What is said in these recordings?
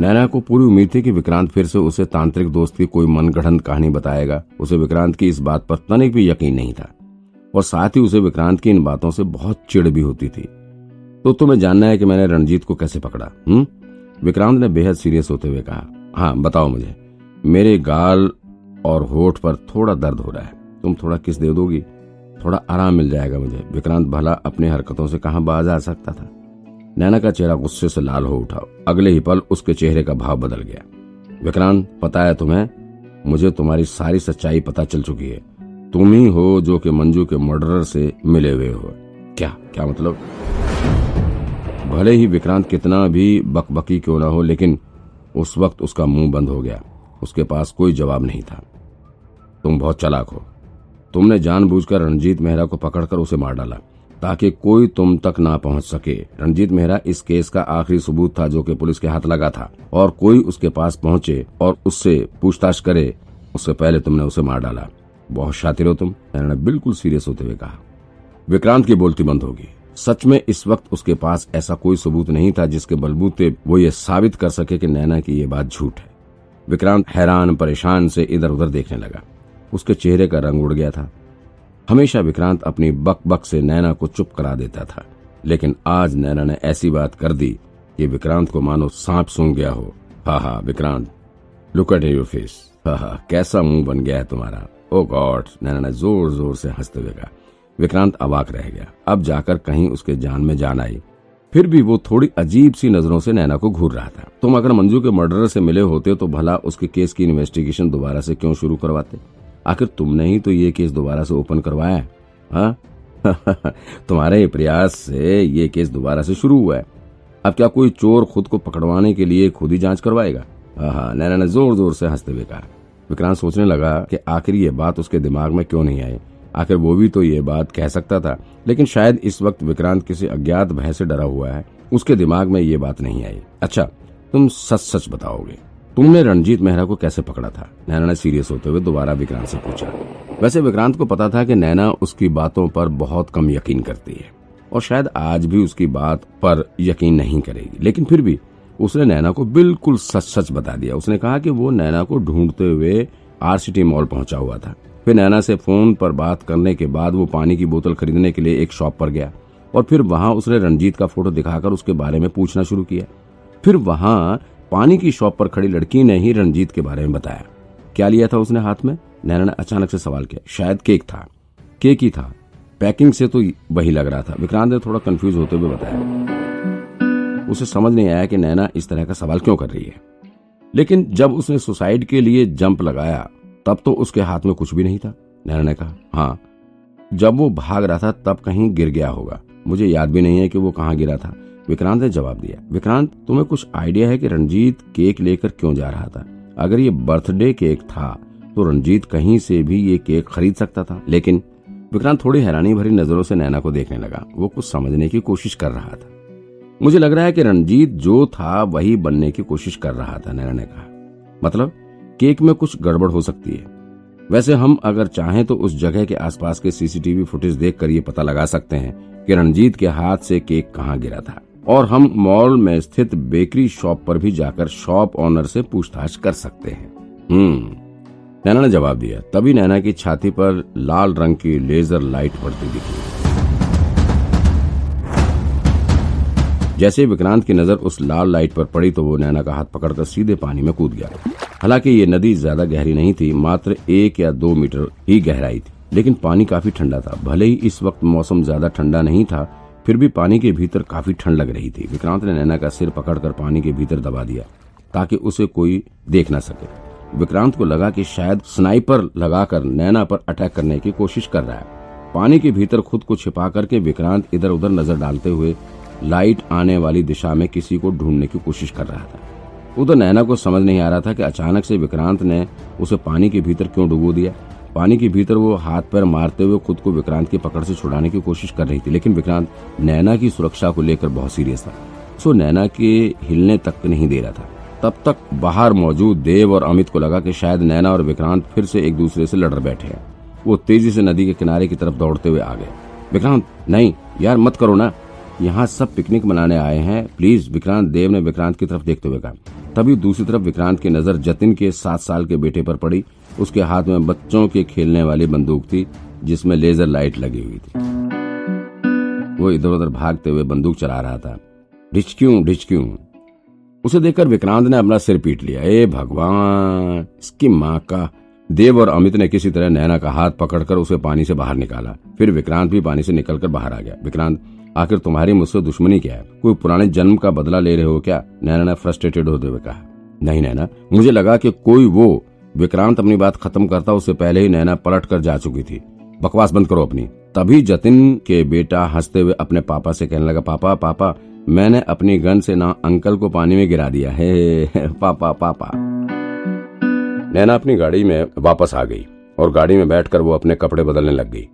नैना को पूरी उम्मीद थी कि विक्रांत फिर से उसे तांत्रिक दोस्त की कोई मनगढ़ंत कहानी बताएगा। उसे विक्रांत की इस बात पर तनिक भी यकीन नहीं था। और साथ ही उसे विक्रांत की इन बातों से बहुत चिड़ भी होती थी। तो तुम्हें जानना है कि मैंने रणजीत को कैसे पकड़ा हम्म? विक्रांत ने बेहद सीरियस होते हुए कहा हाँ बताओ मुझे, मेरे गाल और होठ पर थोड़ा दर्द हो रहा है। तुम थोड़ा किस दे दोगी? थोड़ा आराम मिल जाएगा मुझे। विक्रांत भला अपने हरकतों से कहा बाज आ सकता था। नैना का चेहरा गुस्से से लाल हो उठा। अगले ही पल उसके चेहरे का भाव बदल गया। विक्रांत, पता है तुम्हें? मुझे तुम्हारी सारी सच्चाई पता चल चुकी है। तुम ही हो जो कि मंजू के मर्डरर से मिले हुए हो। क्या? क्या मतलब? भले ही विक्रांत कितना भी बकबकी क्यों ना हो, लेकिन उस वक्त उसका मुँह बंद हो गया। उसके पास कोई जवाब नहीं था। तुम बहुत चलाक हो। तुमने जानबूझकर रणजीत मेहरा को पकड़कर उसे मार डाला। ताकि कोई तुम तक ना पहुँच सके। रणजीत मेहरा, इस केस का आखिरी सबूत था जो कि पुलिस के हाथ लगा था। और कोई उसके पास पहुँचे और उससे पूछताछ करे, उससे पहले तुमने उसे मार डाला। बहुत शातिर हो तुम ने बिल्कुल सीरियस होते हुए कहा। विक्रांत की बोलती बंद होगी। सच में इस वक्त उसके पास ऐसा कोई सबूत नहीं था जिसके बलबूते वो ये साबित कर सके कि नैना की ये बात झूठ है। विक्रांत हैरान, परेशान से इधर उधर देखने लगा। उसके चेहरे का रंग उड़ गया था। हमेशा विक्रांत अपनी बक बक से नैना को चुप करा देता था। लेकिन आज नैना ने ऐसी बात कर दी कि विक्रांत को मानो सांप सूंघ गया हो। हा हा, Vikrant look at your face हा हा, कैसा मुँह बन गया है तुम्हारा? ओ गॉड नैना ने ज़ोर ज़ोर से हँसते हुए कहा। विक्रांत अवाक रह गया। अब जाकर कहीं उसके जान में जान आई। फिर भी वो थोड़ी अजीब सी नज़रों से नैना को घूर रहा था। तुम अगर मंजू के मर्डर से मिले होते तो भला उसके केस की इन्वेस्टिगेशन दोबारा से क्यों शुरू करवाते? आखिर तुमने ही तो ये केस दोबारा से ओपन करवाया हाँ तुम्हारे प्रयास से ये केस दोबारा से शुरू हुआ है। अब क्या कोई चोर खुद को पकड़वाने के लिए खुद ही जाँच करवाएगा? हाँ नैना ने ज़ोर ज़ोर से हँसते हुए कहा। विक्रांत सोचने लगा कि आखिर ये बात उसके दिमाग में क्यों नहीं आई? आखिर वो भी तो ये बात कह सकता था, लेकिन शायद इस वक्त विक्रांत किसी अज्ञात भय से डरा हुआ है। उसके दिमाग में ये बात नहीं आई। अच्छा तुम सच सच बताओगे। तुमने रणजीत मेहरा को कैसे पकड़ा था? नैना ने सीरियस होते हुए दोबारा विक्रांत से पूछा। वैसे विक्रांत को पता था कि नैना उसकी बातों पर बहुत कम यकीन करती है, और शायद आज भी उसकी बात पर यकीन नहीं करेगी। लेकिन फिर भी उसने नैना को बिल्कुल सच सच बता दिया। उसने कहा कि वो नैना को ढूंढते हुए आरसीटी मॉल पहुँचा हुआ था। फिर नैना से फ़ोन पर बात करने के बाद वो पानी की बोतल खरीदने के लिए एक शॉप पर गया, और फिर वहाँ उसने रणजीत का फ़ोटो दिखाकर उसके बारे में पूछना शुरू किया। फिर वहाँ पानी की शॉप पर खड़ी लड़की ने ही रणजीत के बारे में बताया। क्या लिया था उसने हाथ में? नैना ने अचानक से सवाल किया। शायद केक था। केक ही था। पैकिंग से तो वही लग रहा था। विक्रांत ने थोड़ा कंफ्यूज होते हुए बताया। उसे समझ नहीं आया कि नैना इस तरह का सवाल क्यों कर रही है। लेकिन जब उसने सुसाइड के लिए जंप लगाया, तब तो उसके हाथ में कुछ भी नहीं था। नैना ने कहा हाँ जब वो भाग रहा था, तब कहीं गिर गया होगा। मुझे याद भी नहीं है कि वो कहाँ गिरा था। विक्रांत ने जवाब दिया, विक्रांत, तुम्हें कुछ आइडिया है कि रंजीत केक लेकर क्यों जा रहा था? अगर ये बर्थडे केक था तो रंजीत कहीं से भी ये केक खरीद सकता था। लेकिन विक्रांत थोड़ी हैरानी भरी नज़रों से नैना को देखने लगा। वो कुछ समझने की कोशिश कर रहा था। मुझे लग रहा है कि रंजीत जो था, वही बनने की कोशिश कर रहा था, नैना ने कहा। मतलब केक में कुछ गड़बड़ हो सकती है। वैसे हम अगर चाहें तो उस जगह के आसपास के सीसीटीवी फुटेज देखकर ये पता लगा सकते हैं कि रणजीत के हाथ से केक कहाँ गिरा था। और हम मॉल में स्थित बेकरी शॉप पर भी जाकर शॉप ऑनर से पूछताछ कर सकते हैं। हम्म। नैना ने जवाब दिया। तभी नैना की छाती पर लाल रंग की लेजर लाइट पड़ती दिखी। जैसे विक्रांत की नज़र उस लाल लाइट पर पड़ी तो वो नैना का हाथ पकड़कर सीधे पानी में कूद गया। हालाँकि ये नदी ज़्यादा गहरी नहीं थी, मात्र एक या दो मीटर ही गहराई थी। लेकिन पानी काफ़ी ठंडा था। भले ही इस वक्त मौसम ज़्यादा ठंडा नहीं था फिर भी पानी के भीतर काफ़ी ठंड लग रही थी। विक्रांत ने नैना का सिर पकड़कर पानी के भीतर दबा दिया, ताकि उसे कोई देख न सके। विक्रांत को लगा कि शायद स्नाइपर लगाकर नैना पर अटैक करने की कोशिश कर रहा है। पानी के भीतर खुद को छिपा करके विक्रांत इधर उधर नज़र डालते हुए लाइट आने वाली दिशा में किसी को ढूँढने की कोशिश कर रहा था। उधर नैना को समझ नहीं आ रहा था कि अचानक से विक्रांत ने उसे पानी के भीतर क्यों डुबो दिया। पानी के भीतर वो हाथ पैर मारते हुए खुद को विक्रांत की पकड़ से छुड़ाने की कोशिश कर रही थी, लेकिन विक्रांत नैना की सुरक्षा को लेकर बहुत सीरियस था। सो नैना के हिलने तक नहीं दे रहा था। तब तक बाहर मौजूद देव और अमित को लगा कि शायद नैना और विक्रांत फिर से एक दूसरे से लड़ बैठे हैं। वो तेज़ी से नदी के किनारे की तरफ़ दौड़ते हुए आ गए। विक्रांत, नहीं, यार मत करो ना। यहाँ सब पिकनिक मनाने आए हैं। प्लीज़, विक्रांत, देव ने विक्रांत की तरफ़ देखते हुए कहा। तभी दूसरी तरफ़ विक्रांत की नज़र जतिन के सात साल के बेटे पर पड़ी। उसके हाथ में बच्चों के खेलने वाली बंदूक थी, जिसमें लेजर लाइट लगी हुई थी। वो इधर उधर भागते हुए बंदूक चला रहा था। ढिचक्यू ढिचक्यू। उसे देखकर विक्रांत ने अपना सिर पीट लिया। ए भगवान, इसकी माँ का देव और अमित ने किसी तरह नैना का हाथ पकड़कर उसे पानी से बाहर निकाला। फिर विक्रांत भी पानी से निकलकर बाहर आ गया। विक्रांत, आखिर तुम्हारी मुझसे दुश्मनी क्या है? कोई पुराने जन्म का बदला ले रहे हो क्या? नैना ने फ्रस्ट्रेटेड होते हुए कहा। नहीं नैना, मुझे लगा कि कोई वो विक्रांत अपनी बात खत्म करता उससे पहले ही नैना पलट कर जा चुकी थी। बकवास बंद करो अपनी। तभी जतिन के बेटा हँसते हुए अपने पापा से कहने लगा, पापा पापा, मैंने अपनी गन से ना अंकल को पानी में गिरा दिया है। पापा पापा। नैना अपनी गाड़ी में वापस आ गई और गाड़ी में बैठकर वो अपने कपड़े बदलने लग गई।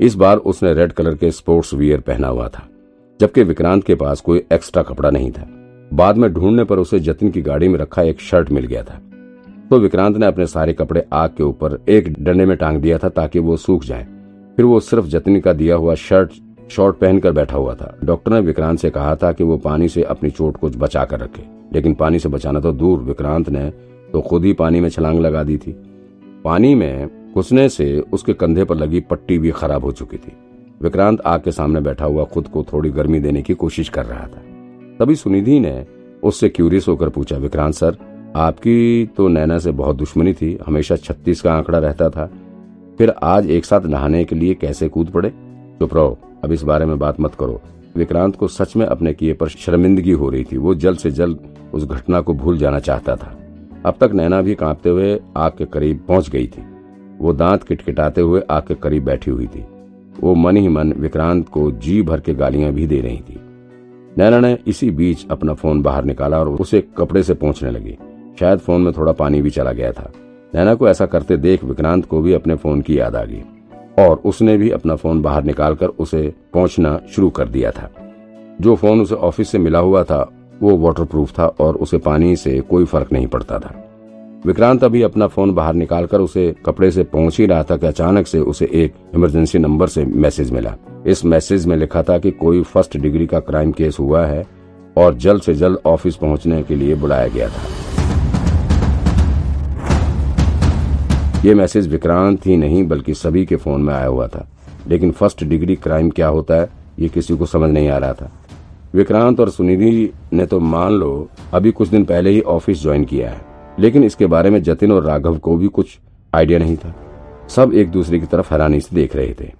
इस बार उसने रेड कलर के स्पोर्ट्स वियर पहना हुआ था, जबकि विक्रांत के पास कोई एक्स्ट्रा कपड़ा नहीं था। बाद में ढूँढने पर उसे जतिन की गाड़ी में रखा एक शर्ट मिल गया था। तो विक्रांत ने अपने सारे कपड़े आग के ऊपर एक डंडे में टांग दिया था ताकि वो सूख जाए। फिर वो सिर्फ़ जतिन का दिया हुआ शर्ट, शॉर्ट पहनकर बैठा हुआ था। डॉक्टर ने विक्रांत से कहा था कि वो पानी से अपनी चोट को बचा कर रखे, लेकिन पानी से बचाना तो दूर। विक्रांत ने तो खुद ही पानी में छलांग लगा दी थी। पानी में घुसने से उसके कंधे पर लगी पट्टी भी खराब हो चुकी थी। विक्रांत आग के सामने बैठा हुआ खुद को थोड़ी गर्मी देने की कोशिश कर रहा था। तभी सुनिधि ने उससे क्यूरियस होकर पूछा, विक्रांत सर आपकी तो नैना से बहुत दुश्मनी थी, हमेशा छत्तीस का आंकड़ा रहता था। फिर आज एक साथ नहाने के लिए कैसे कूद पड़े? चुप रहो, अब इस बारे में बात मत करो। विक्रांत को सच में अपने किए पर शर्मिंदगी हो रही थी। वो जल्द से जल्द उस घटना को भूल जाना चाहता था। अब तक नैना भी कांपते हुए आग के करीब पहुँच गई थी। वो दांत किटकिटाते हुए आग के करीब बैठी हुई थी। वो मन ही मन विक्रांत को जी भर के गालियाँ भी दे रही थी। नैना ने इसी बीच अपना फ़ोन बाहर निकाला और उसे कपड़े से पहुँचने लगी। शायद फ़ोन में थोड़ा पानी भी चला गया था। नैना को ऐसा करते देख विक्रांत को भी अपने फ़ोन की याद आ गई। और उसने भी अपना फ़ोन बाहर निकालकर उसे पहुँचना शुरू कर दिया था। जो फ़ोन उसे ऑफ़िस से मिला हुआ था, वो वाटरप्रूफ था और उसे पानी से कोई फ़र्क नहीं पड़ता था। विक्रांत अभी अपना फ़ोन बाहर निकालकर उसे कपड़े से पहुँच ही रहा था कि अचानक से उसे एक इमरजेंसी नंबर से मैसेज मिला। इस मैसेज में लिखा था कि कोई फ़र्स्ट डिग्री का क्राइम केस हुआ है और जल्द से जल्द ऑफ़िस पहुँचने के लिए बुलाया गया था। ये मैसेज विक्रांत ही नहीं, बल्कि सभी के फ़ोन में आया हुआ था। लेकिन फ़र्स्ट डिग्री क्राइम क्या होता है, ये किसी को समझ नहीं आ रहा था। विक्रांत और सुनिधि ने तो मान लो, अभी कुछ दिन पहले ही ऑफ़िस ज्वाइन किया है। लेकिन इसके बारे में जतिन और राघव को भी कुछ आइडिया नहीं था। सब एक दूसरे की तरफ़ हैरानी से देख रहे थे।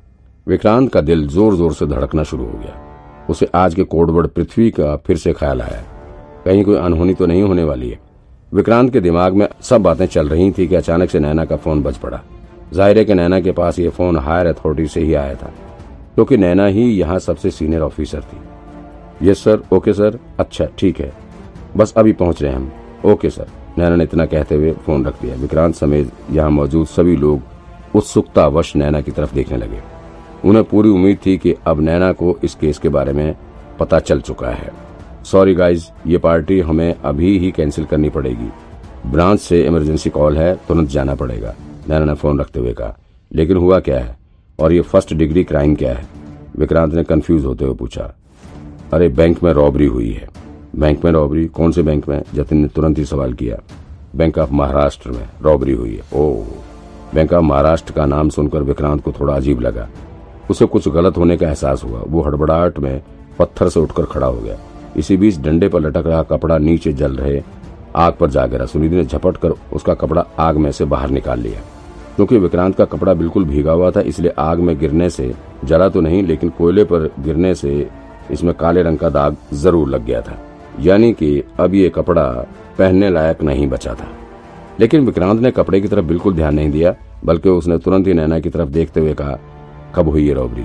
विक्रांत का दिल ज़ोर ज़ोर से धड़कना शुरू हो गया। उसे आज के कोडवर्ड पृथ्वी का फिर से ख्याल आया। कहीं कोई अनहोनी तो नहीं होने वाली है। विक्रांत के दिमाग में सब बातें चल रही थी कि अचानक से नैना का फ़ोन बज पड़ा। ज़ाहिर है कि नैना के पास ये फ़ोन हायर अथॉरिटी से ही आया था, क्योंकि तो नैना ही यहाँ सबसे सीनियर ऑफिसर थी। यस सर, ओके सर अच्छा ठीक है। बस अभी पहुँच रहे हैं हम। ओके सर, नैना ने इतना कहते हुए फ़ोन रख दिया। विक्रांत समेत यहाँ मौजूद सभी लोग उत्सुकतावश नैना की तरफ़ देखने लगे। उन्हें पूरी उम्मीद थी कि अब नैना को इस केस के बारे में पता चल चुका है। सॉरी गाइज़ ये पार्टी हमें अभी ही कैंसिल करनी पड़ेगी। ब्रांच से इमरजेंसी कॉल है, तुरंत जाना पड़ेगा, नैना ने फ़ोन रखते हुए कहा। लेकिन हुआ क्या है? और ये फ़र्स्ट डिग्री क्राइम क्या है? विक्रांत ने कंफ्यूज होते हुए पूछा। अरे बैंक में रॉबरी हुई है। बैंक में रॉबरी कौन से बैंक में? जतिन ने तुरंत ही सवाल किया। बैंक ऑफ़ महाराष्ट्र में रॉबरी हुई है। ओह। बैंक ऑफ़ महाराष्ट्र का नाम सुनकर विक्रांत को थोड़ा अजीब लगा। उसे कुछ गलत होने का एहसास हुआ। वो हड़बड़ाहट में पत्थर से उठकर खड़ा हो गया। इसी बीच डंडे पर लटक रहा कपड़ा नीचे जल रहे आग पर जा गिरा। सुनिधि ने झपट कर उसका कपड़ा आग में से बाहर निकाल लिया। क्योंकि विक्रांत का कपड़ा बिल्कुल भीगा हुआ था, इसलिए आग में गिरने से, जला तो नहीं, लेकिन कोयले पर गिरने से इसमें काले रंग का दाग ज़रूर लग गया था। यानी कि अब ये कपड़ा पहनने लायक नहीं बचा था। लेकिन विक्रांत ने कपड़े की तरफ़ बिल्कुल ध्यान नहीं दिया, बल्कि उसने तुरंत ही नैना की तरफ़ देखते हुए कहा, कब हुई ये रॉबरी?